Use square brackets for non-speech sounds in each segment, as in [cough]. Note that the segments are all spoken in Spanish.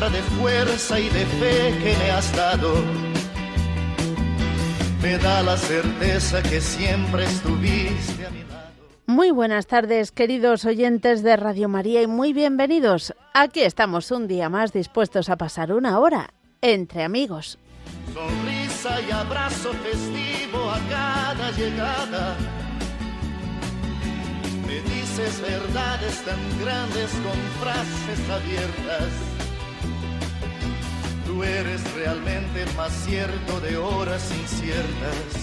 de fuerza y de fe que me has dado me da la certeza que siempre estuviste a mi lado. Muy buenas tardes, queridos oyentes de Radio María, y muy bienvenidos. Aquí estamos un día más dispuestos a pasar una hora entre amigos. Sonrisa y abrazo festivo a cada llegada. Me dices verdades tan grandes con frases abiertas Tú eres realmente más cierto de horas inciertas.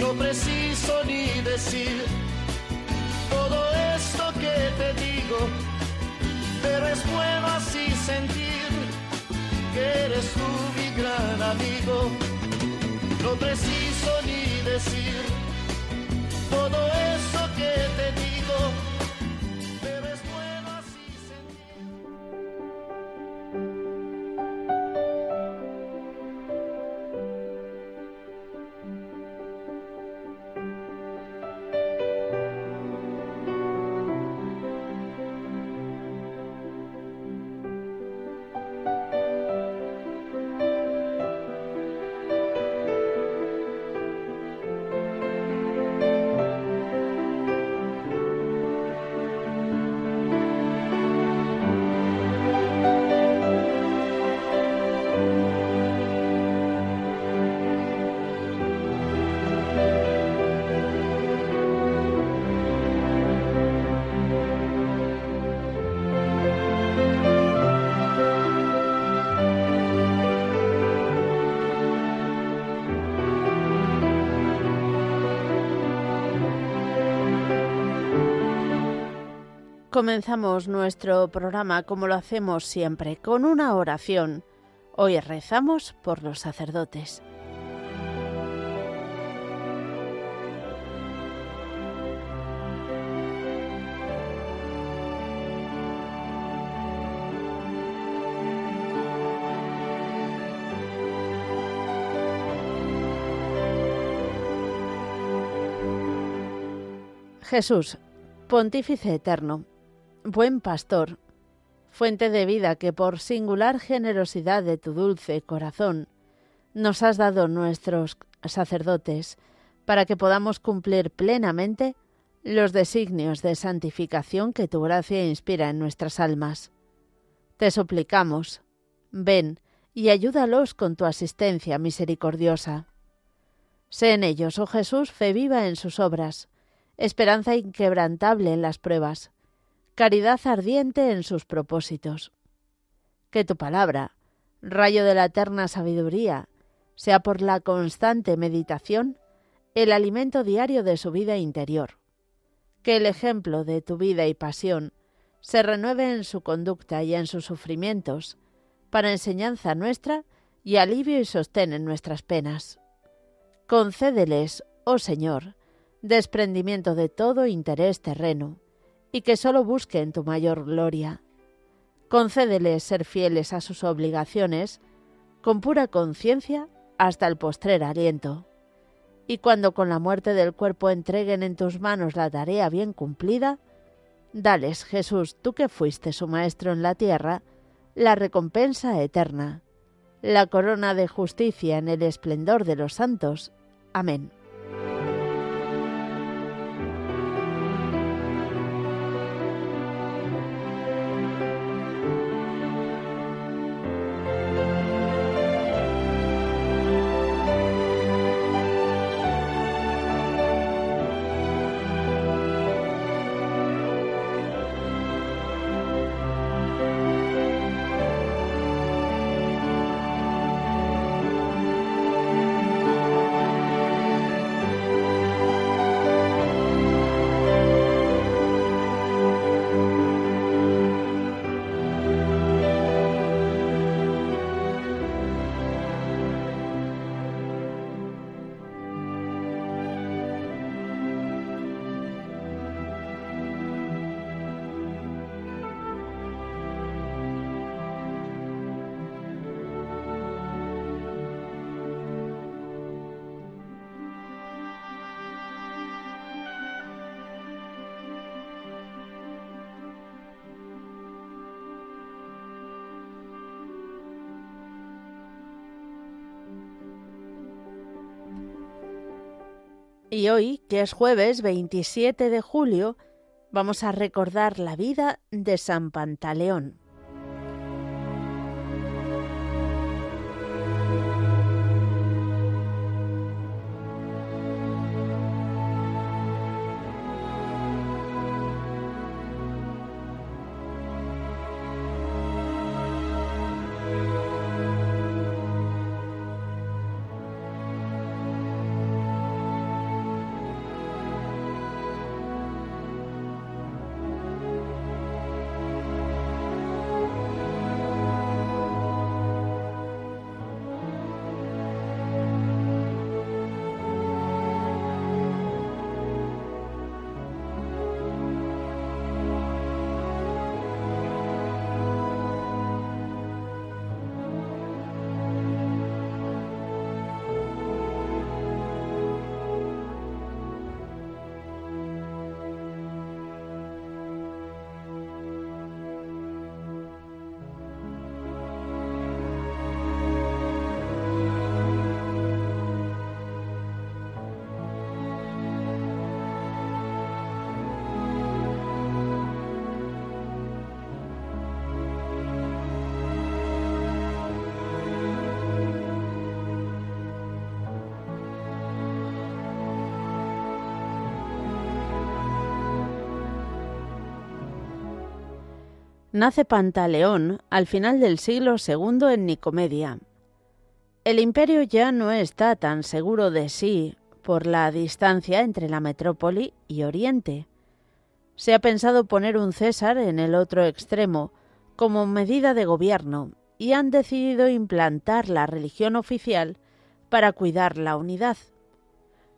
No preciso ni decir todo esto que te digo, pero es bueno así sentir eres tú mi gran amigo. No preciso ni decir todo eso que te digo Comenzamos nuestro programa como lo hacemos siempre, con una oración. Hoy rezamos por los sacerdotes. Jesús, Pontífice Eterno, Buen pastor, fuente de vida que por singular generosidad de tu dulce corazón nos has dado nuestros sacerdotes, para que podamos cumplir plenamente los designios de santificación que tu gracia inspira en nuestras almas. Te suplicamos, ven y ayúdalos con tu asistencia misericordiosa. Sé en ellos, oh Jesús, fe viva en sus obras, esperanza inquebrantable en las pruebas, caridad ardiente en sus propósitos. Que tu palabra, rayo de la eterna sabiduría, sea por la constante meditación el alimento diario de su vida interior. Que el ejemplo de tu vida y pasión se renueve en su conducta y en sus sufrimientos, para enseñanza nuestra y alivio y sostén en nuestras penas. Concédeles, oh Señor, desprendimiento de todo interés terreno, y que sólo busquen tu mayor gloria. Concédeles ser fieles a sus obligaciones con pura conciencia hasta el postrer aliento. Y cuando con la muerte del cuerpo entreguen en tus manos la tarea bien cumplida, dales, Jesús, tú que fuiste su Maestro en la tierra, la recompensa eterna, la corona de justicia en el esplendor de los santos. Amén. Y hoy, que es jueves 27 de julio, vamos a recordar la vida de San Pantaleón. Nace Pantaleón al final del siglo II en Nicomedia. El imperio ya no está tan seguro de sí por la distancia entre la metrópoli y Oriente. Se ha pensado poner un César en el otro extremo como medida de gobierno y han decidido implantar la religión oficial para cuidar la unidad.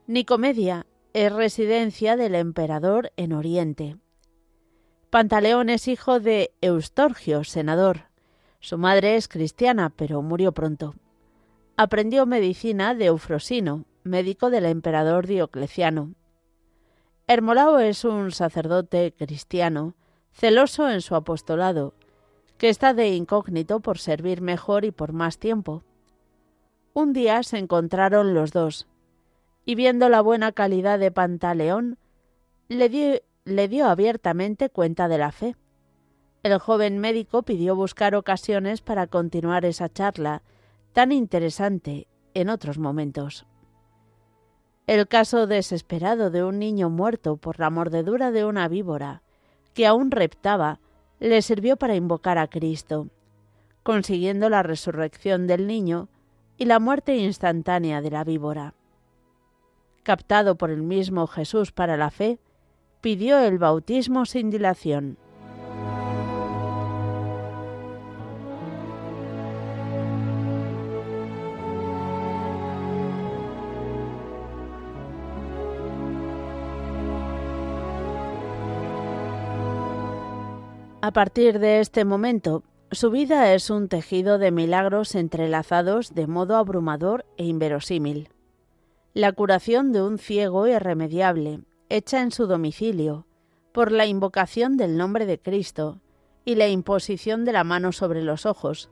Nicomedia es residencia del emperador en Oriente. Pantaleón es hijo de Eustorgio, senador. Su madre es cristiana, pero murió pronto. Aprendió medicina de Eufrosino, médico del emperador Diocleciano. Hermolao es un sacerdote cristiano, celoso en su apostolado, que está de incógnito por servir mejor y por más tiempo. Un día se encontraron los dos, y viendo la buena calidad de Pantaleón, le dio le dio abiertamente cuenta de la fe. El joven médico pidió buscar ocasiones para continuar esa charla tan interesante en otros momentos. El caso desesperado de un niño muerto por la mordedura de una víbora, que aún reptaba, le sirvió para invocar a Cristo, consiguiendo la resurrección del niño y la muerte instantánea de la víbora. Captado por el mismo Jesús para la fe, pidió el bautismo sin dilación. A partir de este momento, su vida es un tejido de milagros entrelazados de modo abrumador e inverosímil. La curación de un ciego irremediable, hecha en su domicilio, por la invocación del nombre de Cristo y la imposición de la mano sobre los ojos,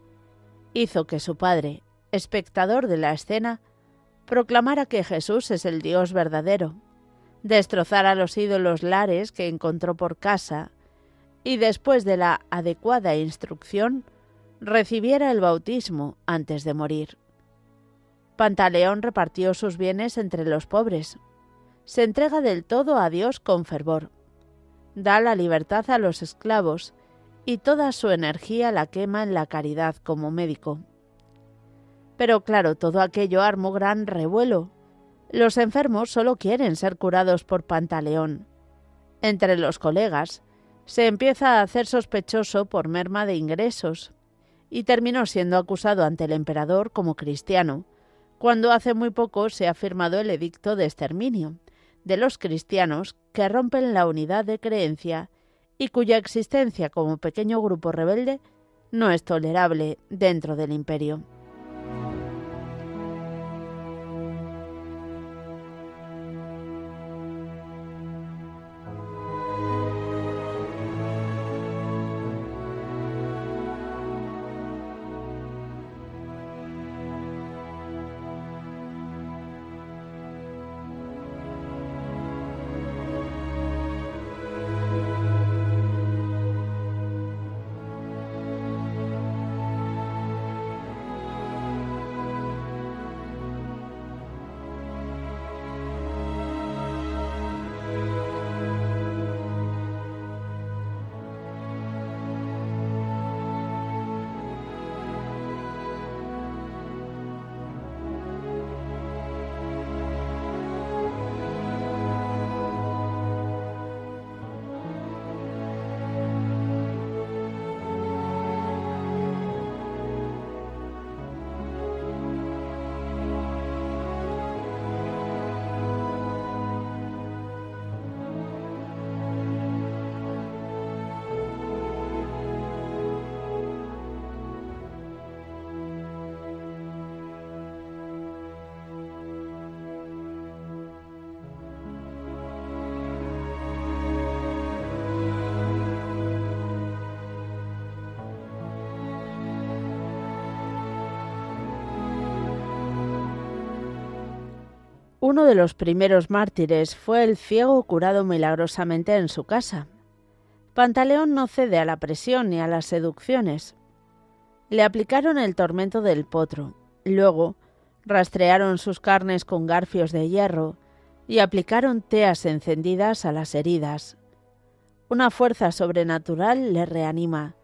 hizo que su padre, espectador de la escena, proclamara que Jesús es el Dios verdadero, destrozara los ídolos lares que encontró por casa y después de la adecuada instrucción, recibiera el bautismo antes de morir. Pantaleón repartió sus bienes entre los pobres, se entrega del todo a Dios con fervor. Da la libertad a los esclavos y toda su energía la quema en la caridad como médico. Pero claro, todo aquello armó gran revuelo. Los enfermos solo quieren ser curados por Pantaleón. Entre los colegas se empieza a hacer sospechoso por merma de ingresos y terminó siendo acusado ante el emperador como cristiano, cuando hace muy poco se ha firmado el edicto de exterminio, de los cristianos que rompen la unidad de creencia y cuya existencia como pequeño grupo rebelde no es tolerable dentro del imperio. Uno de los primeros mártires fue el ciego curado milagrosamente en su casa. Pantaleón no cede a la presión ni a las seducciones. Le aplicaron el tormento del potro. Luego, rastrearon sus carnes con garfios de hierro y aplicaron teas encendidas a las heridas. Una fuerza sobrenatural le reanima,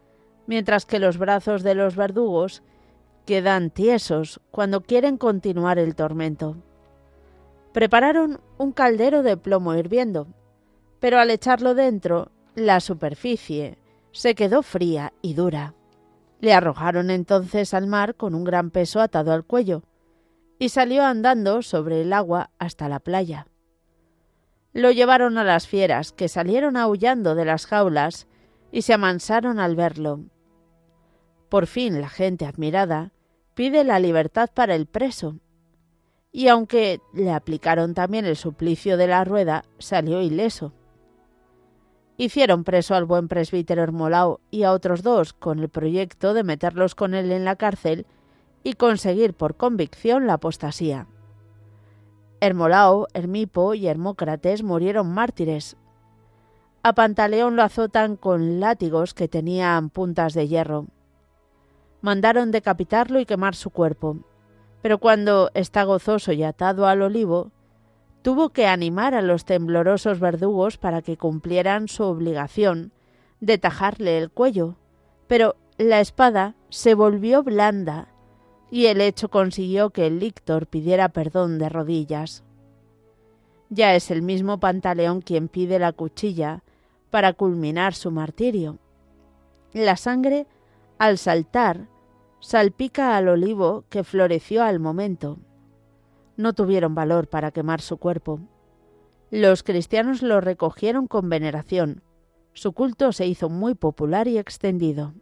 mientras que los brazos de los verdugos quedan tiesos cuando quieren continuar el tormento. Prepararon un caldero de plomo hirviendo, pero al echarlo dentro, la superficie se quedó fría y dura. Le arrojaron entonces al mar con un gran peso atado al cuello, y salió andando sobre el agua hasta la playa. Lo llevaron a las fieras, que salieron aullando de las jaulas y se amansaron al verlo. Por fin la gente admirada pide la libertad para el preso. Y aunque le aplicaron también el suplicio de la rueda, salió ileso. Hicieron preso al buen presbítero Hermolao y a otros dos con el proyecto de meterlos con él en la cárcel y conseguir por convicción la apostasía. Hermolao, Hermipo y Hermócrates murieron mártires. A Pantaleón lo azotan con látigos que tenían puntas de hierro. Mandaron decapitarlo y quemar su cuerpo, pero cuando está gozoso y atado al olivo, tuvo que animar a los temblorosos verdugos para que cumplieran su obligación de tajarle el cuello, pero la espada se volvió blanda y el hecho consiguió que el lictor pidiera perdón de rodillas. Ya es el mismo Pantaleón quien pide la cuchilla para culminar su martirio. La sangre, al saltar, salpica al olivo que floreció al momento. No tuvieron valor para quemar su cuerpo. Los cristianos lo recogieron con veneración. Su culto se hizo muy popular y extendido.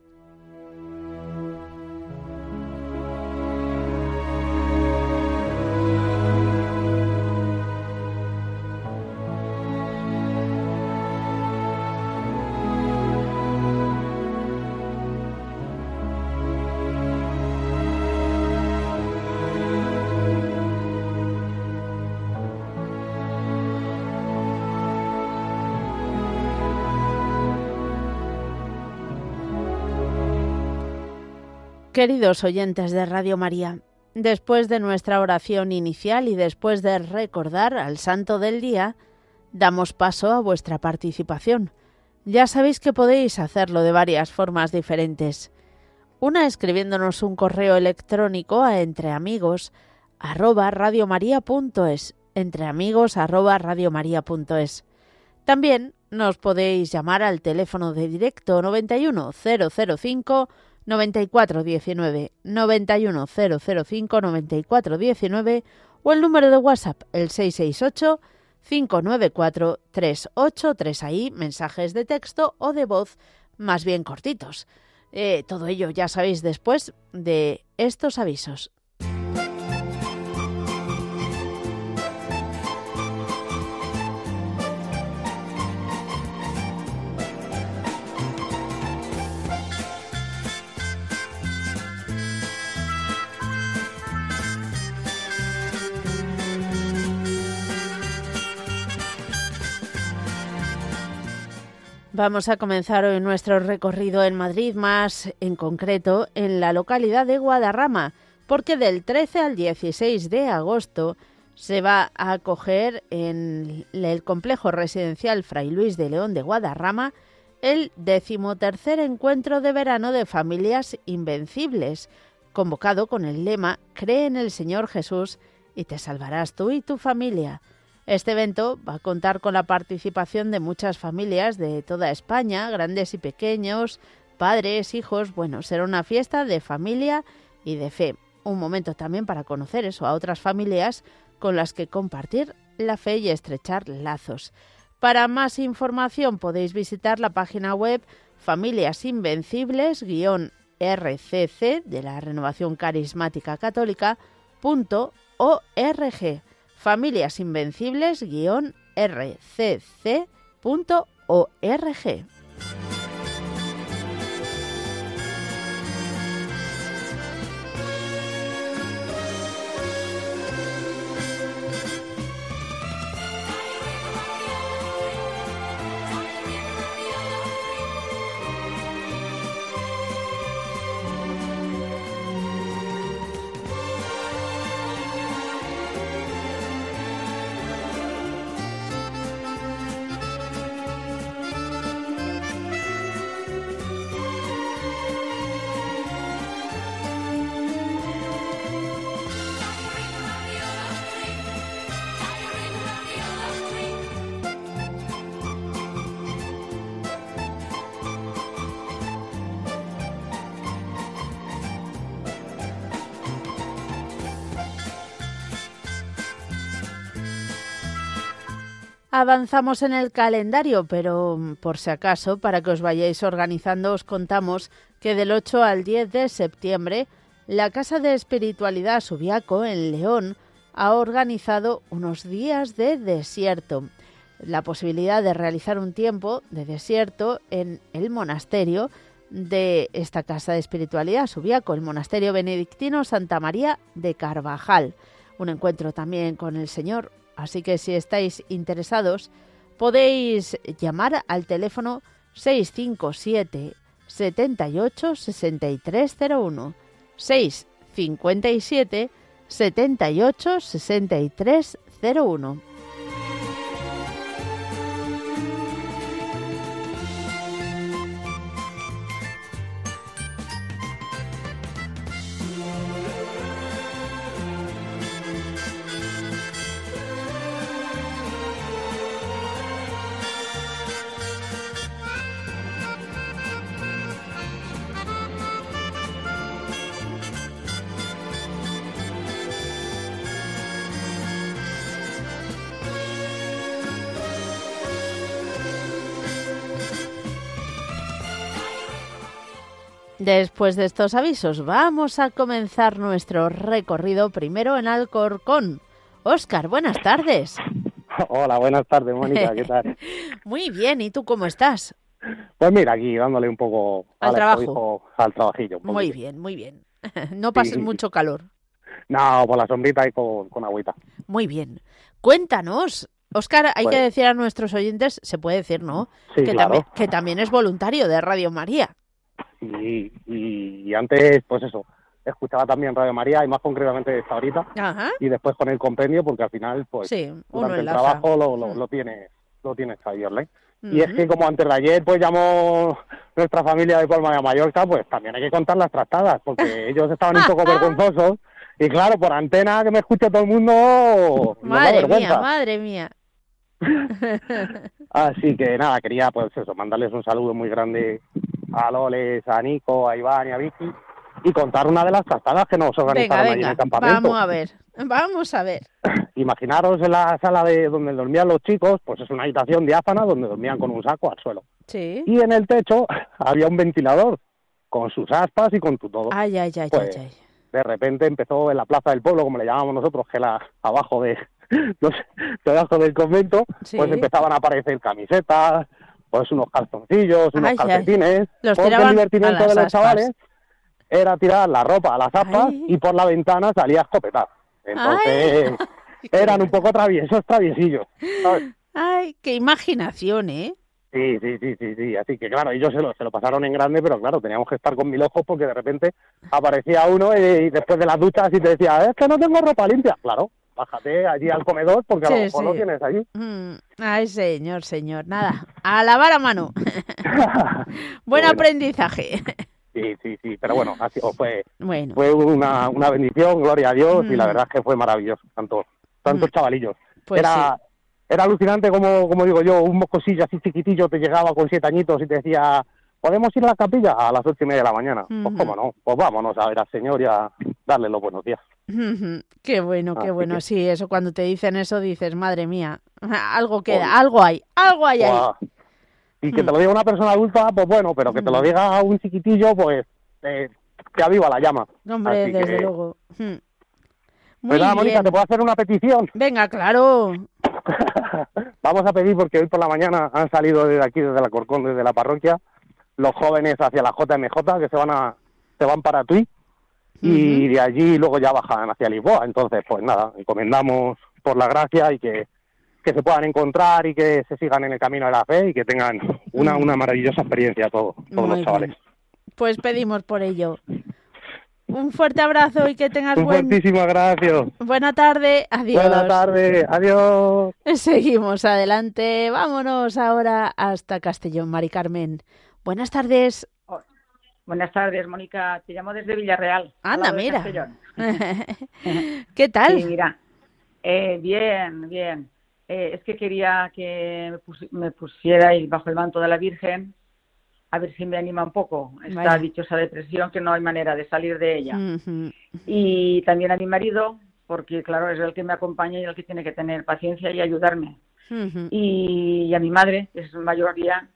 Queridos oyentes de Radio María, después de nuestra oración inicial y después de recordar al Santo del Día, damos paso a vuestra participación. Ya sabéis que podéis hacerlo de varias formas diferentes. Una escribiéndonos un correo electrónico a entreamigos arroba entreamigos arroba. También nos podéis llamar al teléfono de directo 91 005 9419 91005 9419 o el número de WhatsApp el 668 594 383 ahí mensajes de texto o de voz más bien cortitos. Eh, todo ello ya sabéis después de estos avisos. Vamos a comenzar hoy nuestro recorrido en Madrid, más en concreto en la localidad de Guadarrama, porque del 13 al 16 de agosto se va a acoger en el complejo residencial Fray Luis de León de Guadarrama el decimotercer encuentro de verano de familias invencibles, convocado con el lema Cree en el Señor Jesús y te salvarás tú y tu familia. Este evento va a contar con la participación de muchas familias de toda España, grandes y pequeños, padres, hijos. Bueno, será una fiesta de familia y de fe. Un momento también para conocer eso a otras familias con las que compartir la fe y estrechar lazos. Para más información podéis visitar la página web familiasinvencibles-rcc de la Renovación Carismática Católica.org familiasinvencibles-rcc.org. Avanzamos en el calendario, pero mm, por si acaso, para que os vayáis organizando, os contamos que del 8 al 10 de septiembre, la Casa de Espiritualidad Subiaco en León ha organizado unos días de desierto. La posibilidad de realizar un tiempo de desierto en el monasterio de esta Casa de Espiritualidad Subiaco, el Monasterio Benedictino Santa María de Carvajal. Un encuentro también con el Señor Así que si estáis interesados, podéis llamar al teléfono 657 78 6301 657 78 6301 Después de estos avisos, vamos a comenzar nuestro recorrido primero en Alcorcón. Óscar, buenas tardes. [laughs] Hola, buenas tardes, Mónica, ¿qué tal? [laughs] Muy bien, ¿y tú cómo estás? Pues mira, aquí dándole un poco al, trabajo. al trabajillo. muy bien, muy bien. [laughs] No pases mucho calor. No, por la sombrita y con, agüita. Muy bien. Cuéntanos, Óscar, hay que pues decir a nuestros oyentes, se puede decir, ¿no? Sí, que, claro. que también es voluntario de Radio María. Y, y, antes, pues eso, escuchaba también Radio María y más concretamente esta ahorita. Y después con el compendio, porque al final, pues, durante el trabajo lo, lo, mm. lo tienes lo tienes ahí online. Y es que como antes de ayer, pues llamó nuestra familia de Palma de Mallorca, pues también hay que contar las tratadas, porque [laughs] ellos estaban un poco vergonzosos. Y claro, por antena que me escucha todo el mundo. Madre mía, madre mía. [laughs] Así que nada, quería pues eso, mandarles un saludo muy grande a Loles, a Nico, a Iván y a Vicky y contar una de las tratadas que nos organizaron venga, en el campamento. Vamos a ver, vamos a ver. [laughs] Imaginaros en la sala de donde dormían los chicos, pues es una habitación diáfana donde dormían con un saco al suelo. Sí. Y en el techo [laughs] había un ventilador con sus aspas y con tu todo. Ay, ay, ay, pues, ay, De repente empezó en la plaza del pueblo, como le llamamos nosotros, que la abajo de, [laughs] no sé, debajo del convento, pues empezaban a aparecer camisetas, pues unos calzoncillos, unos calcetines, porque el divertimento de los chavales era tirar la ropa a las aspas y por la ventana salía a escopetar. Entonces [laughs] eran un poco traviesos, traviesillos. Ay, qué imaginación, ¿eh? Sí, sí, sí, sí, sí. Así que claro, ellos se lo, se lo pasaron en grande, pero claro, teníamos que estar con mil ojos porque de repente aparecía uno y, después de las duchas y te decía, es que no tengo ropa limpia. Claro, bájate allí al comedor porque a lo mejor lo tienes allí. Mm, ay, señor, señor, nada, a lavar a mano. [laughs] Buen aprendizaje. Sí, sí, sí, pero bueno, así fue, bueno. fue una, una bendición, gloria a Dios, y la mm. verdad es que fue maravilloso, tanto, tantos mm. chavalillos. Pues era, era alucinante como, como digo yo, un mocosillo así chiquitillo te llegaba con siete añitos y te decía, ¿podemos ir a la capilla? A las ocho y media de la mañana. Pues cómo no, pues vámonos a ver al Señor y a darle los buenos días. Qué bueno, qué bueno. Sí, eso cuando te dicen eso dices, madre mía, [laughs] algo queda, algo hay, algo hay ahí. Y que te mm. lo diga una persona adulta, pues bueno, pero que te lo mm. diga un chiquitillo, pues eh, te aviva la llama. Hombre, desde luego. Mm. Muy ¿Verdad, Mónica? ¿Te puedo hacer una petición? Venga, claro. [laughs] Vamos a pedir, porque hoy por la mañana han salido desde aquí, desde la Corcón, desde la parroquia, los jóvenes hacia la JMJ, que se van a se van para Tui, y de allí luego ya bajan hacia Lisboa. Entonces, pues nada, encomendamos por la gracia y que, que se puedan encontrar y que se sigan en el camino de la fe y que tengan una, una maravillosa experiencia todos, todos los chavales. Pues pedimos por ello. Un fuerte abrazo y que tengas Un buen... fuertísimas gracias. Buena tarde, adiós. Buena tarde, adiós. [laughs] Seguimos adelante. Vámonos ahora hasta Castellón, Mari Carmen. Buenas tardes. Buenas tardes, Mónica. Te llamo desde Villarreal. Anda, mira. [laughs] ¿Qué tal? Sí, mira. Eh, bien, bien. Eh, es que quería que me, pusierais bajo el manto de la Virgen, a ver si me anima un poco esta dichosa depresión que no hay manera de salir de ella. Y también a mi marido, porque claro, es el que me acompaña y el que tiene que tener paciencia y ayudarme. y, a mi madre, que es mayoría,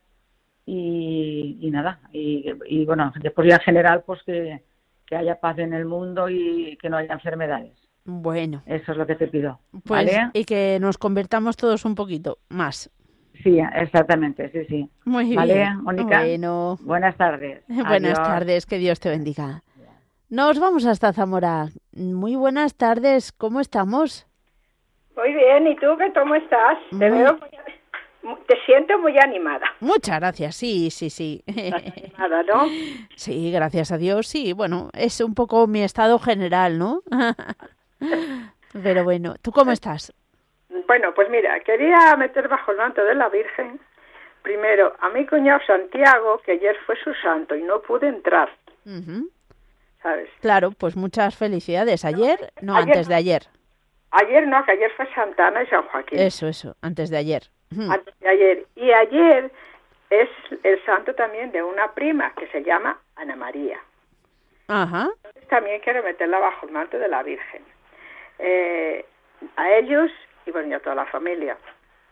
y, y nada, y, y, bueno, después ya en general, pues que, que haya paz en el mundo y que no haya enfermedades. Bueno. Eso es lo que te pido. Pues, y que nos convertamos todos un poquito más. Sí, exactamente, sí, sí. Muy bien. Mónica. Bueno. Buenas tardes. [laughs] Buenas tardes, que Dios te bendiga. Nos vamos hasta Zamora. Muy buenas tardes, ¿cómo estamos? Muy bien, ¿y tú qué cómo estás? Te veo te siento muy animada. Muchas gracias, sí, sí, sí. [laughs] Animada, ¿no? Sí, gracias a Dios, sí. Bueno, es un poco mi estado general, ¿no? [laughs] Pero bueno, ¿tú cómo estás? Bueno, pues mira, quería meter bajo el manto de la Virgen primero a mi cuñado Santiago, que ayer fue su santo y no pude entrar. ¿Sabes? Claro, pues muchas felicidades. Ayer, no, antes de ayer. Ayer no, que ayer fue Santana y San Joaquín. Eso, eso, antes de ayer. Antes de ayer. Y ayer es el santo también de una prima que se llama Ana María. Ajá. también quiero meterla bajo el manto de la Virgen. Eh, a ellos y bueno, y a toda la familia,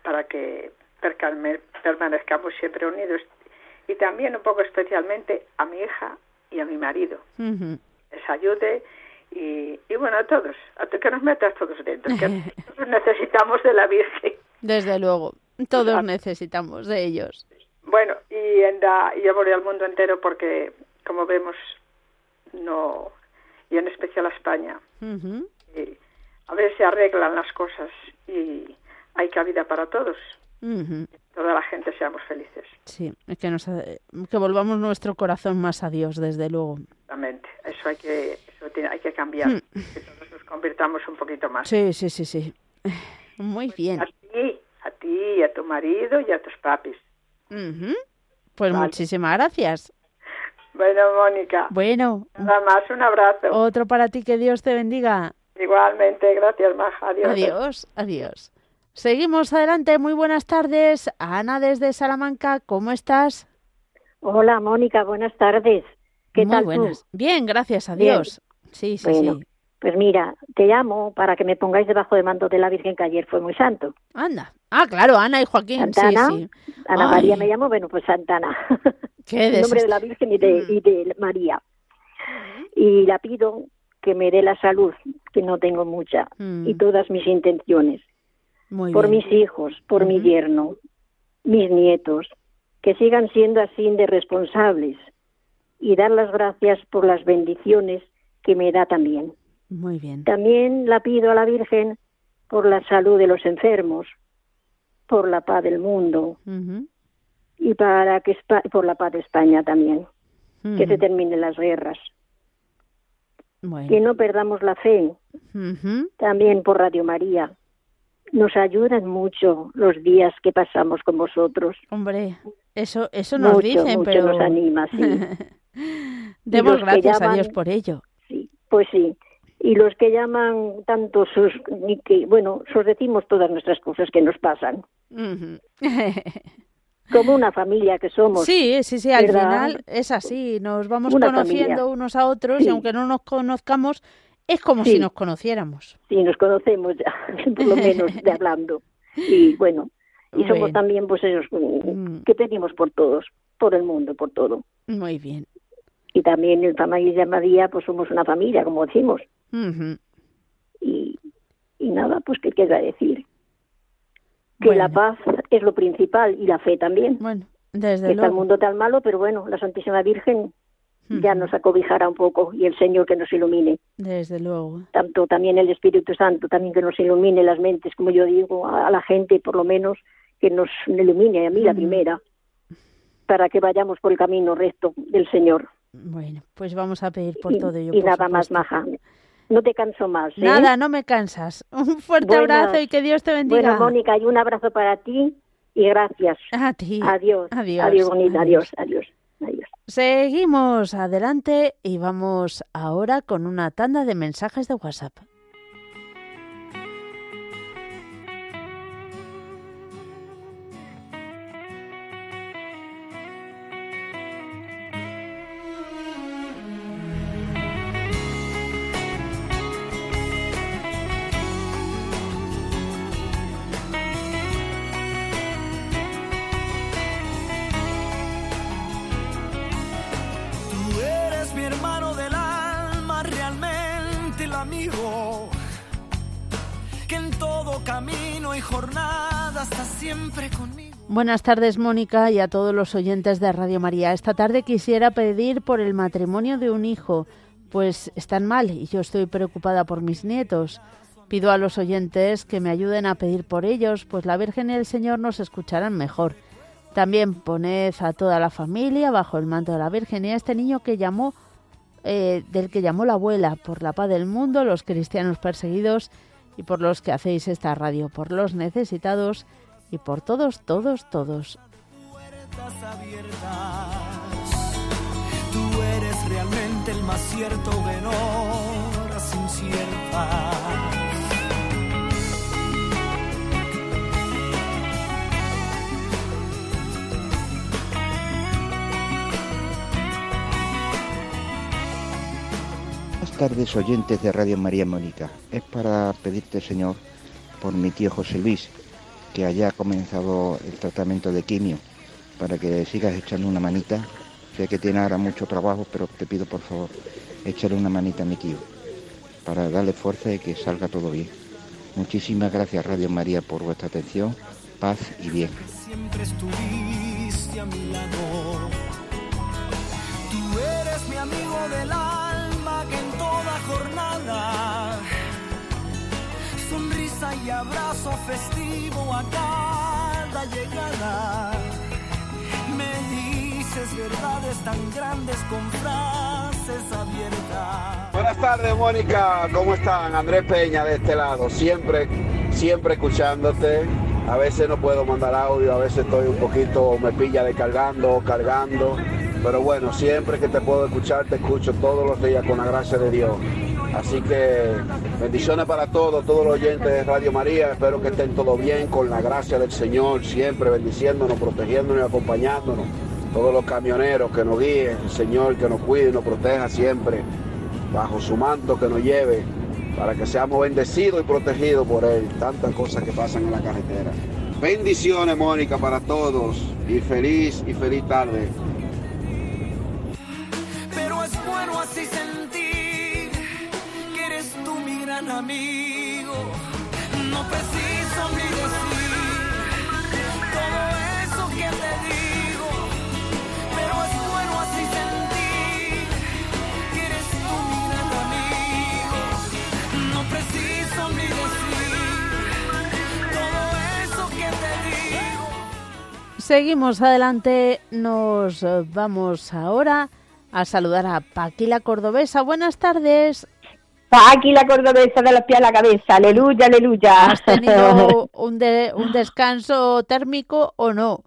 para que permanezcamos siempre unidos. Y también un poco especialmente a mi hija y a mi marido. Les ayude y, y, bueno, a todos, a que nos metas todos dentro, que [laughs] necesitamos de la Virgen. Desde luego, todos necesitamos de ellos. Bueno, y, en la, y yo voy al mundo entero porque, como vemos, no, y en especial a España, y a ver si arreglan las cosas y hay cabida para todos. Toda la gente seamos felices. Sí, que, nos, que volvamos nuestro corazón más a Dios, desde luego. Exactamente, eso hay que, eso tiene, hay que cambiar, mm. que todos nos convirtamos un poquito más. Sí, sí, sí, sí. Muy bien. A ti, a tu marido y a tus papis. Pues muchísimas gracias. Bueno, Mónica. Bueno. Nada más, un abrazo. Otro para ti, que Dios te bendiga. Igualmente, gracias, Maja. Adiós. Adiós, adiós. Seguimos adelante. Muy buenas tardes. Ana desde Salamanca, ¿cómo estás? Hola, Mónica, buenas tardes. ¿Qué tal buenas. Bien, gracias a Dios. Sí, sí, sí. Pues mira, te llamo para que me pongáis debajo del manto de la Virgen que ayer fue muy santo. Anda. Ah, claro, Ana y Joaquín. Santana. Sí, sí. Ana María me llamo, bueno, pues Santana. [laughs] Qué en nombre de la Virgen y de, y de María. Y la pido que me dé la salud, que no tengo mucha, y mm. todas mis intenciones. por mis hijos, por mi yerno, mis nietos, que sigan siendo así de responsables y dar las gracias por las bendiciones que me da también. Muy bien. También la pido a la Virgen por la salud de los enfermos, por la paz del mundo y para que por la paz de España también, que se terminen las guerras. Que no perdamos la fe. También por Radio María. Nos ayudan mucho los días que pasamos con vosotros. Hombre, eso, eso nos dicen, pero nos anima, sí. [laughs] Demos gracias a Dios por ello. Sí, pues sí. Y los que llaman tanto sus, que, bueno, os decimos todas nuestras cosas que nos pasan. [laughs] como una familia que somos. Sí, sí, sí, al final es así, nos vamos conociendo unos a otros y aunque no nos conozcamos, es como si nos conociéramos. Sí, nos conocemos ya, [laughs] por lo menos de hablando. Y bueno, y somos también pues esos mm. que pedimos por todos, por el mundo, por todo. Muy bien. Y también el familia María, pues somos una familia, como decimos. Y, y nada, pues qué queda decir que la paz es lo principal y la fe también. Bueno, desde Está el mundo tan malo, pero bueno, la Santísima Virgen ya nos acobijará un poco y el Señor que nos ilumine. Desde luego. Tanto también el Espíritu Santo, también que nos ilumine las mentes, como yo digo, a, la gente por lo menos que nos ilumine, a mí la primera, para que vayamos por el camino recto del Señor. Bueno, pues vamos a pedir por todo ello. Y nada más, Maja. No te canso más. ¿eh? Nada, no me cansas. [laughs] Un fuerte abrazo y que Dios te bendiga. Bueno, Mónica, y un abrazo para ti y gracias. A ti. Adiós. Adiós. Adiós, bonita. Adiós. Adiós. Adiós. Seguimos adelante y vamos ahora con una tanda de mensajes de WhatsApp. Buenas tardes, Mónica, y a todos los oyentes de Radio María. Esta tarde quisiera pedir por el matrimonio de un hijo, pues están mal y yo estoy preocupada por mis nietos. Pido a los oyentes que me ayuden a pedir por ellos, pues la Virgen y el Señor nos escucharán mejor. También poned a toda la familia bajo el manto de la Virgen y a este niño que llamó, eh, del que llamó la abuela, por la paz del mundo, los cristianos perseguidos y por los que hacéis esta radio, por los necesitados y por todos, todos, todos. Tú eres realmente el más cierto tardes oyentes de Radio María Mónica. Es para pedirte, Señor, por mi tío José Luis, que haya comenzado el tratamiento de quimio, para que sigas echando una manita. Sé que tiene ahora mucho trabajo, pero te pido por favor, échale una manita a mi tío, para darle fuerza y que salga todo bien. Muchísimas gracias Radio María por vuestra atención, paz y bien. Siempre estuviste a mi lado. Abrazo festivo a cada llegada. Me dices verdades tan grandes con frases abiertas. Buenas tardes, Mónica. ¿Cómo están? Andrés Peña de este lado. Siempre, siempre escuchándote. A veces no puedo mandar audio, a veces estoy un poquito, me pilla descargando, cargando pero bueno, siempre que te puedo escuchar, te escucho todos los días con la gracia de Dios. Así que bendiciones para todos, todos los oyentes de Radio María. Espero que estén todos bien con la gracia del Señor, siempre bendiciéndonos, protegiéndonos y acompañándonos. Todos los camioneros que nos guíen, el Señor que nos cuide y nos proteja siempre, bajo su manto que nos lleve, para que seamos bendecidos y protegidos por Él. Tantas cosas que pasan en la carretera. Bendiciones, Mónica, para todos y feliz y feliz tarde bueno así gran amigo. No preciso ni decir todo eso que te digo, pero es bueno así sentir que eres tú mi gran amigo. No preciso ni decir todo eso que te digo. Seguimos adelante, nos vamos ahora a saludar a Paqui la Cordobesa. Buenas tardes. Paqui la Cordobesa de los pies a la cabeza. Aleluya, aleluya. ¿Has tenido [laughs] un, un descanso térmico o no?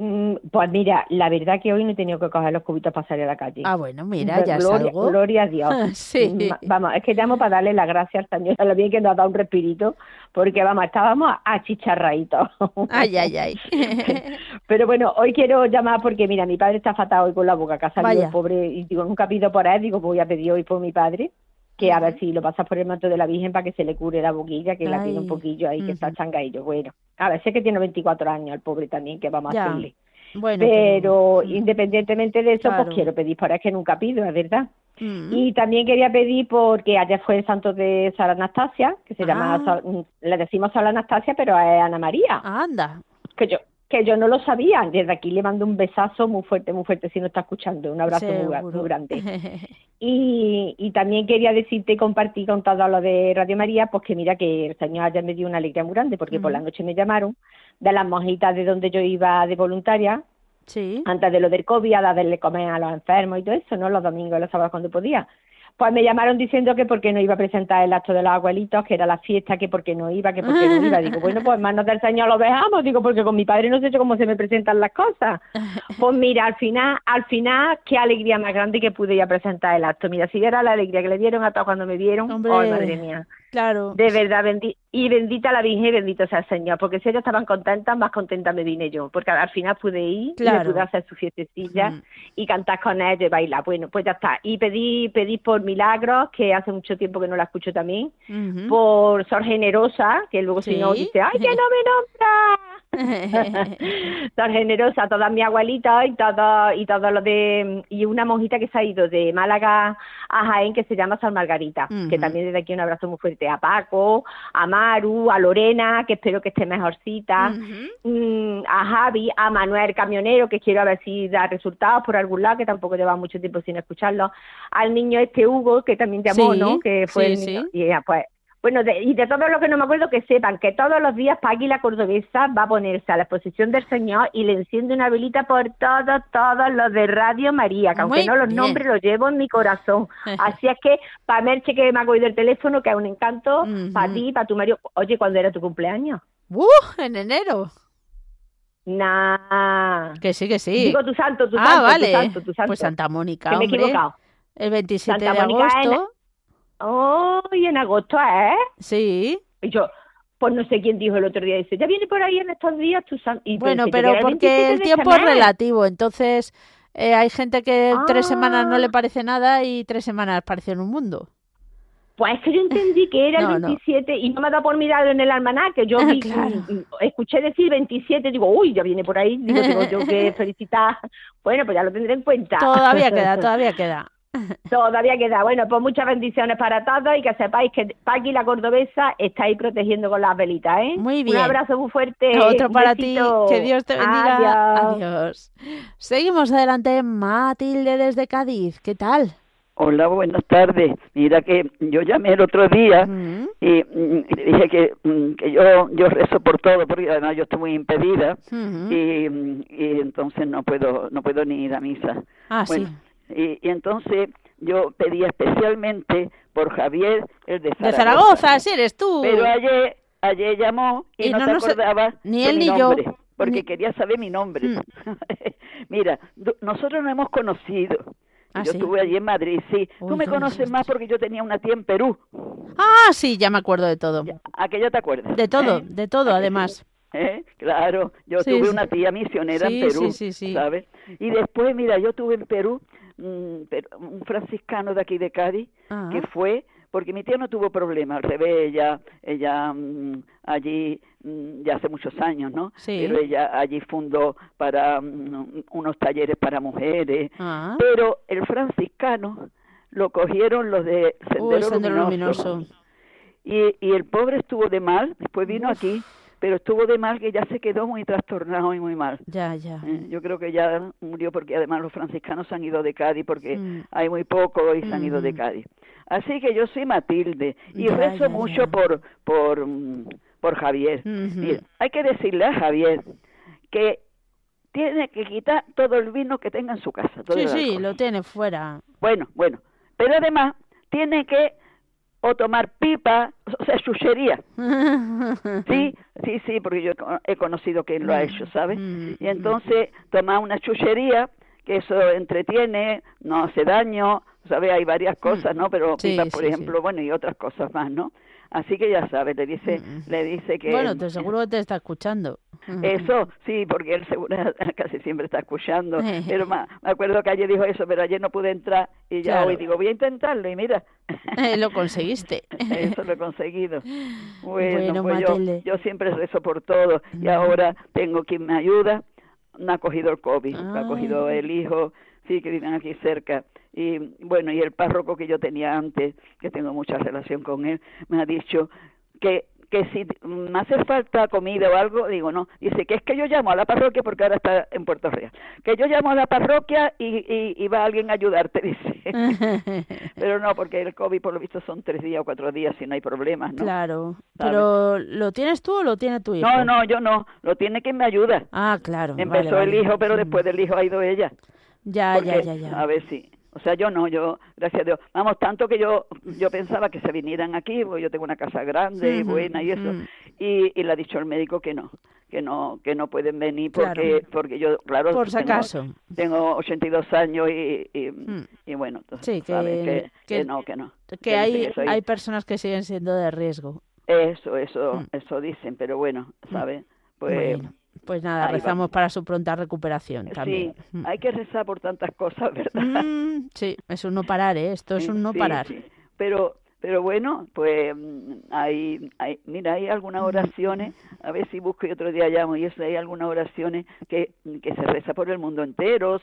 Mm, pues mira, la verdad que hoy no he tenido que coger los cubitos para salir a la calle. Ah, bueno, mira, ya gloria, salgo. Gloria a Dios. [laughs] sí. Mm, vamos, es que llamo para darle las gracias al Señor a lo bien que nos ha dado un respirito, porque vamos, estábamos achicharraditos. Ay, ay, ay. [laughs] Pero bueno, hoy quiero llamar porque mira, mi padre está fatal hoy con la boca, que ha salido pobre, y digo, nunca pido por él, digo, voy a pedir hoy por mi padre que a ver si lo pasas por el manto de la Virgen para que se le cure la boquilla, que la tiene un poquillo ahí, que está changaillo. Bueno, a ver, sé que tiene 24 años el pobre también, que vamos a hacerle. Bueno, pero, independientemente de eso, pues quiero pedir por es que nunca pido, es verdad. Y también quería pedir porque ayer fue el santo de Sara Anastasia, que se llama, ah. le decimos Sara Anastasia, pero es Ana María. anda. Que yo, que yo no lo sabía. Desde aquí le mando un besazo muy fuerte, muy fuerte si no está escuchando. Un abrazo muy, grande. [laughs] y, y también quería decirte y compartir con todo lo de Radio María, pues que mira que el Señor ayer me dio una alegría muy grande, porque por la noche me llamaron de las monjitas de donde yo iba de voluntaria. Sí. Antes de lo del COVID, a darle comer a los enfermos y todo eso, ¿no? Los domingos y los sábados cuando podía. Pues me llamaron diciendo que porque no iba a presentar el acto de los abuelitos, que era la fiesta, que porque no iba, que porque no [laughs] iba. Digo, bueno, pues manos del Señor lo dejamos, digo, porque con mi padre no sé cómo se me presentan las cosas. [laughs] Pues mira, al final, al final, qué alegría más grande que pude ya presentar el acto. Mira, si era la alegría que le dieron a todos cuando me vieron, Hombre, madre mía. Claro. De verdad, y bendita la Virgen y bendito sea el Señor, porque si ellos estaban contentas, más contenta me vine yo, porque al final pude ir y me pude hacer su fiestecilla y cantar con ellos y bailar. Bueno, pues ya está. Y pedí, pedí por Milagros, que hace mucho tiempo que no la escucho también, por Sor Generosa, que luego si no dice, ¡ay, que no me nombra! [laughs] tan generosa, todas mis abuelitas y todo, y todos los de, y una monjita que se ha ido de Málaga a Jaén que se llama San Margarita, que también desde aquí un abrazo muy fuerte a Paco, a Maru, a Lorena, que espero que esté mejorcita, mm, a Javi, a Manuel Camionero, que quiero a ver si da resultados por algún lado, que tampoco lleva mucho tiempo sin escucharlo, al niño este Hugo, que también llamó, ¿no? Que fue el niño, y pues bueno, y de todo lo que no me acuerdo, que sepan que todos los días Paqui la cordobesa va a ponerse a la exposición del Señor y le enciende una velita por todos, todos los de Radio María, que aunque no los nombres, los llevo en mi corazón. [laughs] Así es que, para Merche, que me ha cogido el teléfono, que es un encanto, para ti, para tu marido. Oye, ¿cuándo era tu cumpleaños? ¡Uh! En enero. Nah. Que sí, que sí. Digo tu santo, tu ah, santo, vale. tu santo, tu santo. Pues Santa Mónica, que me he equivocado. El 27 de agosto. Oh, y en agosto, ¿eh? Sí. Y yo, pues no sé quién dijo el otro día, dice, ya viene por ahí en estos días tu y Bueno, pero porque el tiempo es relativo, entonces eh, hay gente que tres semanas no le ah. parece nada y tres semanas parece en un mundo. Pues es que yo entendí que era el [laughs] 27 y no me ha dado por mirarlo en el almanaque. Yo [laughs] escuché decir 27, digo, uy, ya viene por ahí, digo, tengo yo que [laughs] felicitar. Bueno, pues ya lo tendré en cuenta. Todavía queda, todavía queda. [laughs] Todavía queda. Bueno, pues muchas bendiciones para todos y que sepáis que Paqui la cordobesa está ahí protegiendo con las velitas, ¿eh? Muy bien. Un abrazo muy fuerte. Otro para ti. Que Dios te bendiga. Adiós. Seguimos adelante. Matilde desde Cádiz. ¿Qué tal? Hola, buenas tardes. Mira que yo llamé el otro día y, dije que, mm, que, yo yo rezo por todo porque además yo estoy muy impedida y, y, entonces no puedo no puedo ni ir a misa. Ah, sí. Y, entonces yo pedía especialmente por Javier, el de Zaragoza. De Zaragoza, sí eres tú. Pero ayer, ayer llamó y, no, no, acordaba ni él ni nombre, yo. Porque quería saber mi nombre. Mm. [laughs] Mira, nosotros nos hemos conocido. ¿Ah, yo estuve allí en Madrid, sí. Tú me conoces más porque yo tenía una tía en Perú. Ah, sí, ya me acuerdo de todo. ¿A que ya te acuerdas? De todo, ¿Eh? de todo, además. ¿Eh? Claro, yo tuve una tía misionera en Perú, ¿sabes? Y después, mira, yo tuve en Perú un, un franciscano de aquí de Cádiz que fue porque mi tía no tuvo problema, al revés, ella, ella mm, allí, mm, ya hace muchos años, ¿no? Pero ella allí fundó para mm, unos talleres para mujeres, ah. pero el franciscano lo cogieron los de Sendero, Luminoso. Y, y el pobre estuvo de mal, después vino aquí pero estuvo de mal que ya se quedó muy trastornado y muy mal. Ya, ya. Eh, yo creo que ya murió porque además los franciscanos se han ido de Cádiz porque mm. hay muy poco y se han ido de Cádiz. Así que yo soy Matilde y rezo mucho por por mm, por Javier. hay que decirle a Javier que tiene que quitar todo el vino que tenga en su casa. sí, sí, lo tiene fuera. Bueno, bueno. Pero además tiene que o tomar pipa, o sea, chuchería. [laughs] Sí, sí, sí, porque yo he conocido que lo ha hecho, ¿sabes? Mm, y entonces tomar una chuchería, que eso entretiene, no hace daño, ¿sabes? Hay varias mm. cosas, ¿no? Pero pipa, por ejemplo, bueno, y otras cosas más, ¿no? Así que ya sabes, le dice, mm. le dice que... Bueno, te seguro que te está escuchando. [laughs] Eso, sí, porque él seguro [laughs] casi siempre está escuchando. [laughs] pero me, acuerdo que ayer dijo eso, pero ayer no pude entrar y ya hoy digo, voy a intentarlo y mira. lo conseguiste. eso lo he conseguido. Bueno, pues yo, yo, siempre rezo por todo y ahora tengo quien me ayuda. No ha cogido el COVID, ha cogido ah. el hijo, sí, que viven aquí cerca y bueno, y el párroco que yo tenía antes, que tengo mucha relación con él, me ha dicho que que si me hace falta comida o algo, digo, no, dice que es que yo llamo a la parroquia porque ahora está en Puerto Real, que yo llamo a la parroquia y, y, va alguien a ayudarte, [laughs] dice. [laughs] pero no, porque el COVID por lo visto son tres días o cuatro días si no hay problemas, ¿no? Claro, pero ¿lo tienes tú o lo tiene tu hijo? No, no, yo no, lo tiene quien me ayuda. Ah, claro. Empezó el hijo, pero después del hijo ha ido ella. Ya, ya, ya, ya. A ver si. O sea, yo no, yo, gracias a Dios. Vamos, tanto que yo yo pensaba que se vinieran aquí, porque yo tengo una casa grande y buena y eso. Y, y le ha dicho el médico que no, que no que no pueden venir porque porque yo, claro, Por si acaso. tengo 82 años y, y, mm. y bueno, sí, que, que, no, que no. Que, hay, hay personas que siguen siendo de riesgo. Eso, eso, mm. eso dicen, pero bueno, ¿sabes? Pues... Pues nada, rezamos para su pronta recuperación también. Sí, mm. hay que rezar por tantas cosas, ¿verdad? Mm, sí, es un no parar, ¿eh? Esto es un no parar. Pero pero bueno, pues mm, hay, hay, mira, hay algunas oraciones, a ver si busco y otro día llamo, y eso, hay algunas oraciones que, que se reza por el mundo entero,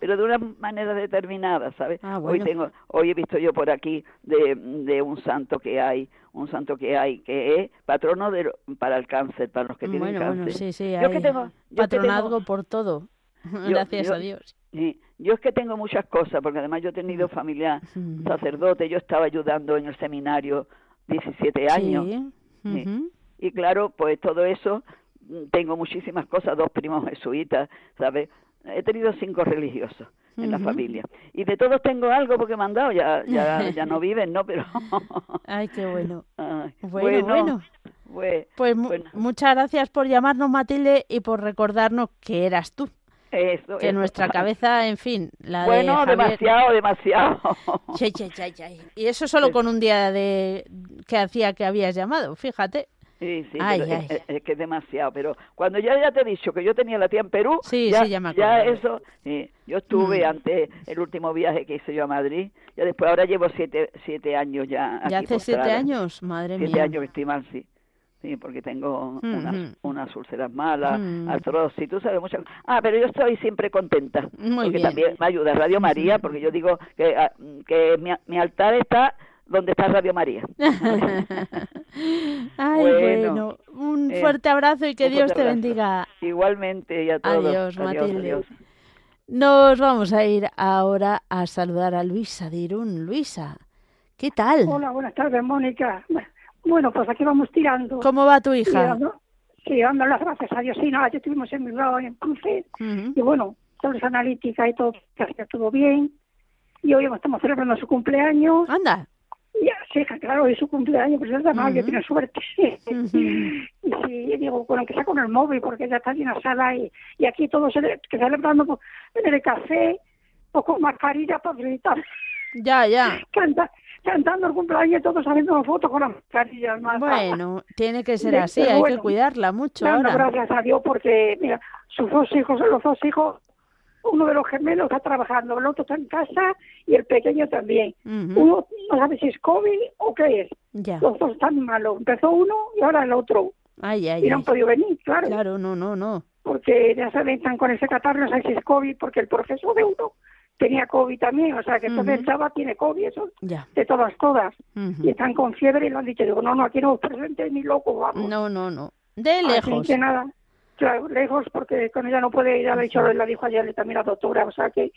pero de una manera determinada, ¿sabes? Ah, hoy tengo, hoy he visto yo por aquí de, de un santo que hay, un santo que hay que es patrono de, para el cáncer, para los que tienen cáncer. Bueno, sí, sí, yo que tengo, patronazgo por todo, [laughs] gracias a Dios. Yo es que tengo muchas cosas, porque además yo he tenido familia [laughs] sacerdote, yo estaba ayudando en el seminario 17 años. Y claro, pues todo eso, mm, tengo muchísimas cosas, dos primos jesuitas, ¿sabes? He tenido cinco religiosos en la familia. Y de todos tengo algo porque me han dado, ya, ya, [laughs] ya no viven, ¿no? Pero... [laughs] Ay, qué [laughs] bueno. bueno, bueno. pues muchas gracias por llamarnos, Matilde, y por recordarnos que eras tú. Eso, que nuestra cabeza, en fin, la bueno, de demasiado, demasiado. y eso solo con un día de que hacía que habías llamado, fíjate. Sí, sí, Es, que es demasiado. Pero cuando ya, ya te he dicho que yo tenía la tía en Perú, sí, ya, sí, ya, me ya eso, yo estuve mm. antes el último viaje que hice yo a Madrid, ya después ahora llevo siete, siete años ya. ¿Ya hace siete años? Madre mía. Siete años que estoy mal, sí. Sí, porque tengo unas, unas úlceras malas, mm. artrosis, tú sabes muchas Ah, pero yo estoy siempre contenta. Muy porque también me ayuda Radio María, porque yo digo que, ah, que mi, mi altar está donde está Radio María. [laughs] [laughs] Ay, bueno, un eh, fuerte abrazo y que Dios te bendiga. Igualmente y a todos. Adiós, Matilde. Nos vamos a ir ahora a saludar a Luisa de Irún. Luisa, ¿qué tal? Hola, buenas tardes, Mónica. Bueno, pues aquí vamos tirando. ¿Cómo va tu hija? Sí, dando las gracias a Dios. Sí, nada, ya estuvimos en Bilbao, en Cruces, y bueno, todo es analítica y todo, que todo bien. Y hoy estamos celebrando su cumpleaños. Anda. Ya, sí, claro, es su cumpleaños, pues es de mayo, tiene suerte. [laughs] y sí, digo, bueno, que sea con el móvil, porque ya está en la sala y, y aquí todos que celebrando pues, en el café, o con mascarilla para gritar. Ya, ya. [laughs] Canta, cantando el cumpleaños todos haciendo una foto con las mascarillas. Bueno, tiene que ser así, hay que cuidarla mucho ahora. Gracias a Dios porque, mira, sus dos hijos, los dos hijos, uno de los gemelos está trabajando, el otro está en casa y el pequeño también. Uno no sabe si es COVID o qué es. Ya. Los dos están malos. Empezó uno y ahora el otro. Ay, ay, y no han podido venir, claro. Claro, no, no, no. Porque ya saben, están con ese catarro, no sé si es COVID, porque el profesor de uno tenía COVID también, o sea que entonces el chaval tiene COVID, eso de todas, todas. Y están con fiebre y lo han dicho, digo, no, no, aquí no os presentes ni loco, vamos. No, no, no, de lejos. Así que nada, claro, lejos porque con ella no puede, ya le dicho, la dijo ayer también la doctora, o sea que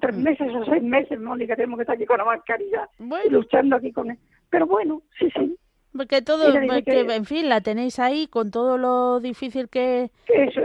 tres mm. meses o seis meses, Mónica, tenemos que estar aquí con la mascarilla luchando aquí con él. Pero bueno, sí, sí. Porque todo, que, en fin, la tenéis ahí con todo lo difícil que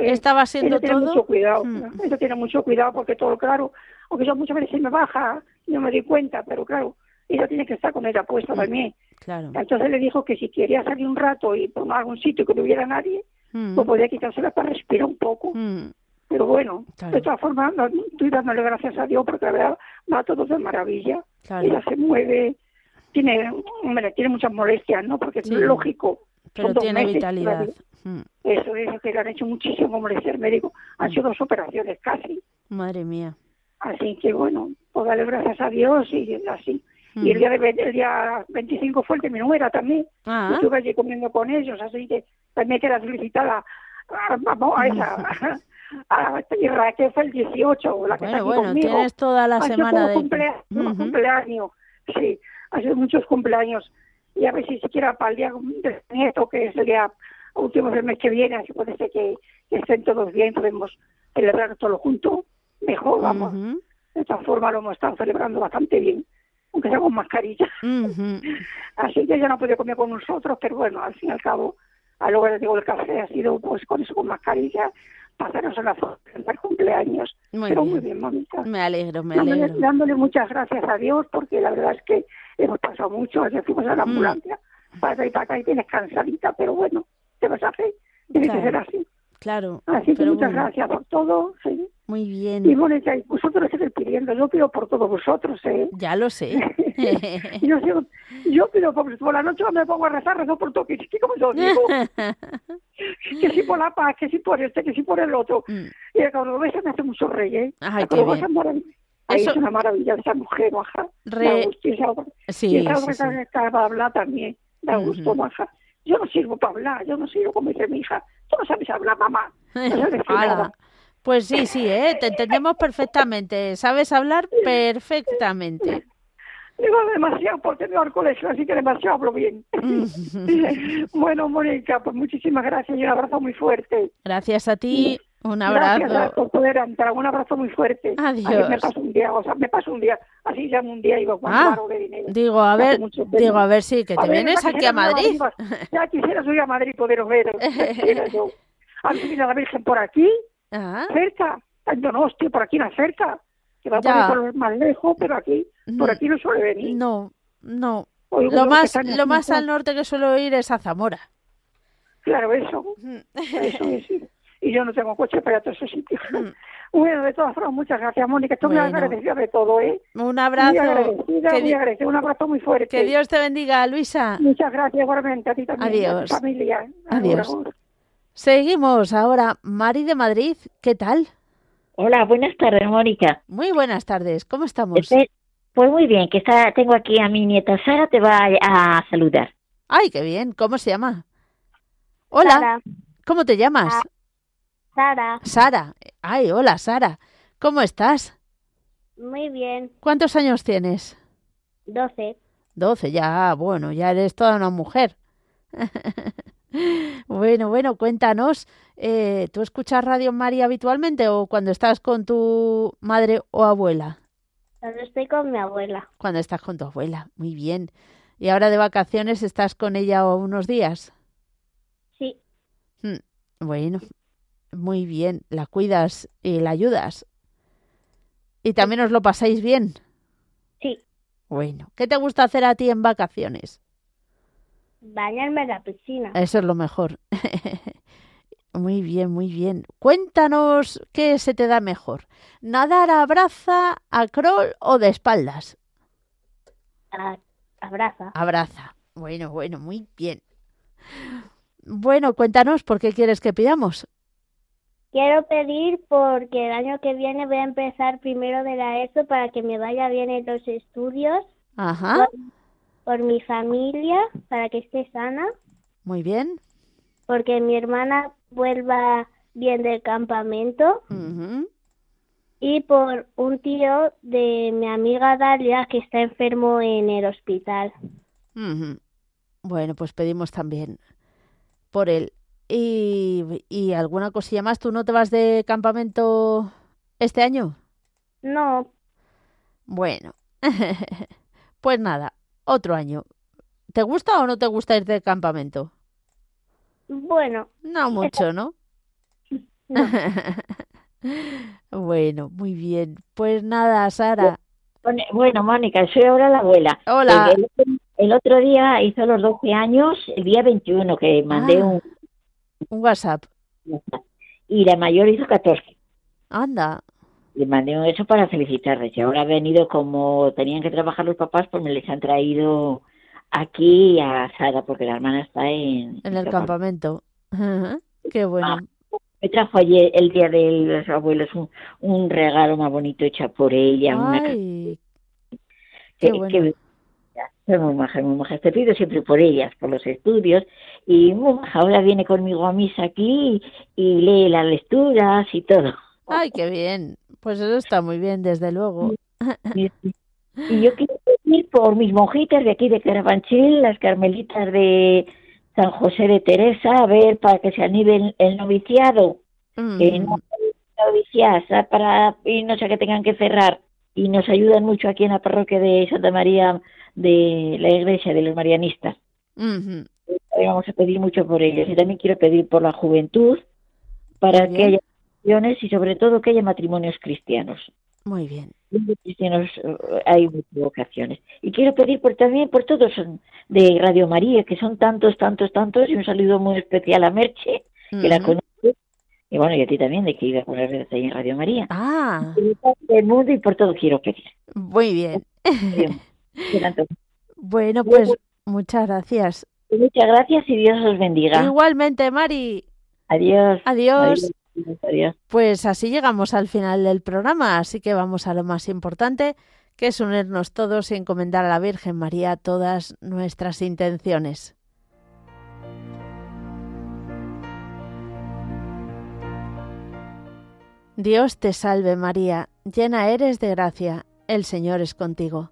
estaba siendo tiene todo. Mucho cuidado, mm. Eso tiene mucho cuidado porque todo, claro, aunque yo muchas veces me baja y no me doy cuenta, pero claro, ella tiene que estar con ella puesta mm, también. Claro. Entonces le dijo que si quería salir un rato y por algún sitio que no hubiera nadie, mm. podía quitársela para respirar un poco. Mm. Pero bueno, de todas formas, estoy dándole gracias a Dios porque la verdad va todo de maravilla. Ella se mueve, tiene, hombre, tiene muchas molestias, ¿no? Porque es lógico. Pero tiene vitalidad. Eso es, que le han hecho muchísimo, el médico. Han sido dos operaciones casi. Madre mía. Así que bueno, pues darle gracias a Dios y así. Y el día, de, el día 25 fue el de mi nuera también. Ah. Estuve allí comiendo con ellos, así que también queda felicitada a, a, [laughs] esa. A, que fue el 18, la que bueno, bueno, tienes toda la semana de... cumpleaños, sí, ha sido muchos cumpleaños. Y a ver si siquiera para el día del nieto, que es el día último del mes que viene, así puede ser que, estén todos bien, podemos celebrar todo junto mejor, vamos. De esta forma lo hemos estado celebrando bastante bien, aunque sea con mascarilla. [laughs] Así que ella no puede comer con nosotros, pero bueno, al fin y al cabo, a lo que digo el café ha sido pues con eso, con mascarilla, pasarnos a la foto del cumpleaños. pero muy bien, Mónica. Me alegro, me alegro. Dándole, muchas gracias a Dios, porque la verdad es que hemos pasado mucho, ayer fuimos a la mm. ambulancia, para y para acá y tienes cansadita, pero bueno, te vas a hacer, tiene que ser así. Claro. Así que muchas gracias por todo. Sí. Muy bien. Y Mónica, y vosotros estáis pidiendo, yo pido por todos vosotros, ¿eh? Ya lo sé. [laughs] yo, yo, pido por, por la noche me pongo a rezar, rezo por todo, que, que como yo digo, [laughs] que si por la paz, que si por este, que si por el otro. Mm. Y lo ves me hace mucho rey, ¿eh? Ay. Ahí es una maravilla esa mujer, maja. Re... Y esa sí, y esa otra que acaba de hablar también, da gusto, maja. Yo no sirvo para hablar, yo no sirvo como dice mi hija. Tú no sabes hablar, mamá. [laughs] No Pues sí, sí, ¿eh? te entendemos perfectamente. Sabes hablar perfectamente. Digo demasiado porque tengo al colegio, así que demasiado hablo bien. [laughs] [laughs] bueno, Mónica, pues muchísimas gracias y un abrazo muy fuerte. Gracias a ti. Un abrazo. Gracias entrar. Un abrazo muy fuerte. Adiós. me paso un día, o sea, me paso un día, así llamo un día y digo, ah, de dinero. Digo, a ver, digo, a ver si que te vienes aquí a Madrid. ya quisiera subir a Madrid poderos ver. [laughs] yo. Han subido la Virgen por aquí, ah. cerca, en Donosti, por aquí la cerca. Que va a por más lejos, pero aquí, por aquí no suele venir. No, no. lo más, lo más al norte que suelo ir es a Zamora. Claro, eso. eso es y yo no tengo coche para ir a todos esos sitios. Mm. [laughs] Bueno, de todas formas, muchas gracias, Mónica. Estoy muy agradecida de todo, ¿eh? Un abrazo. Muy agradecida, muy agradecida. Un abrazo muy fuerte. Que Dios te bendiga, Luisa. Muchas gracias, igualmente. A ti también. Adiós. A tu familia. Adiós. Seguimos ahora. Mari de Madrid, ¿qué tal? Hola, buenas tardes, Mónica. Muy buenas tardes. ¿Cómo estamos? Este, pues muy bien, que está, tengo aquí a mi nieta Sara, te va a, saludar. Ay, qué bien. ¿Cómo se llama? Hola. ¿Cómo te llamas? Ah, Sara. Sara. Ay, hola, Sara. ¿Cómo estás? Muy bien. ¿Cuántos años tienes? Doce. Doce, ya, bueno, ya eres toda una mujer. [laughs] bueno, bueno, cuéntanos, eh, ¿tú escuchas Radio María habitualmente o cuando estás con tu madre o abuela? Cuando estoy con mi abuela. Cuando estás con tu abuela, muy bien. ¿Y ahora de vacaciones estás con ella unos días? Sí. Hmm, bueno, muy bien, la cuidas y la ayudas. ¿Y también os lo pasáis bien? Sí. Bueno, ¿qué te gusta hacer a ti en vacaciones? Bañarme en la piscina. Eso es lo mejor. [laughs] muy bien, muy bien. Cuéntanos qué se te da mejor. ¿Nadar a braza, a crawl o de espaldas? A, abraza. Abraza. Bueno, bueno, muy bien. Bueno, cuéntanos por qué quieres que pidamos. Quiero pedir porque el año que viene voy a empezar primero de la ESO para que me vaya bien en los estudios. Ajá. Por, mi familia, para que esté sana. Muy bien. Porque mi hermana vuelva bien del campamento. Y por un tío de mi amiga Dalia que está enfermo en el hospital. Bueno, pues pedimos también por él. ¿Y, alguna cosilla más? ¿Tú no te vas de campamento este año? No. Bueno, [laughs] pues nada, otro año. ¿Te gusta o no te gusta ir de campamento? Bueno. No mucho, ¿no? [laughs] [laughs] bueno, muy bien. Pues nada, Sara. Bueno, Mónica, soy ahora la abuela. Hola. El, otro día hizo los 12 años, el día 21, que mandé ah. un un WhatsApp. Y la mayor hizo 14. Anda. Le mandé un eso para felicitarles. Y ahora ha venido como tenían que trabajar los papás, pues me les han traído aquí a Sara, porque la hermana está en... En el campamento. Qué bueno. Ah, me trajo ayer, el día de los abuelos, un, regalo más bonito hecho por ella. Ay, qué bueno. Soy muy maja, muy maja. Te pido siempre por ellas, por los estudios. Y muy Ahora viene conmigo a misa aquí y, lee las lecturas y todo. Ay, qué bien. Pues eso está muy bien, desde luego. [laughs] Y yo quiero pedir por mis monjitas de aquí de Carabanchil, las carmelitas de San José de Teresa, a ver, para que se anime el noviciado. Mm. Que no novicias, para, y no sé que tengan que cerrar. Y nos ayudan mucho aquí en la parroquia de Santa María de la iglesia de los marianistas. Vamos a pedir mucho por ellos. Y también quiero pedir por la juventud para que haya y sobre todo que haya matrimonios cristianos. Muy bien. Cristianos eh, hay muchas vocaciones. Y quiero pedir por, también por todos de Radio María, que son tantos, tantos, tantos, y un saludo muy especial a Merche, que la conoce, y bueno, y a ti también, de que iba a poner ahí en Radio María. Ah. el mundo y por todo quiero pedir. Muy bien. Bueno, pues muchas gracias. Muchas gracias y Dios os bendiga. Igualmente, Mari. Adiós. Adiós. Pues así llegamos al final del programa, así que vamos a lo más importante, que es unirnos todos y encomendar a la Virgen María todas nuestras intenciones. Dios te salve María, llena eres de gracia, el Señor es contigo.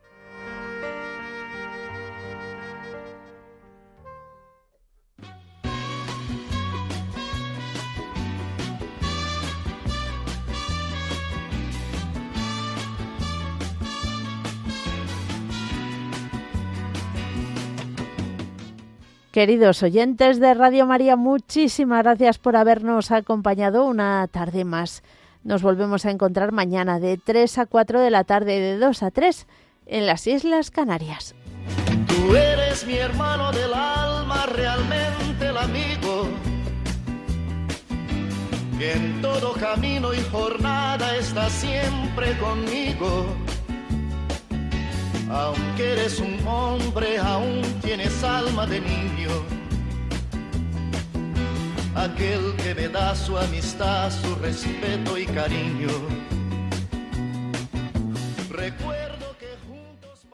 Queridos oyentes de Radio María, muchísimas gracias por habernos acompañado una tarde más. Nos volvemos a encontrar mañana de 3 a 4 de la tarde, de 2 a 3 en las Islas Canarias. Tú eres mi hermano del alma, realmente el amigo, que en todo camino y jornada está siempre conmigo aunque eres un hombre, aún tienes alma de niño. Aquel que me da su amistad, su respeto y cariño.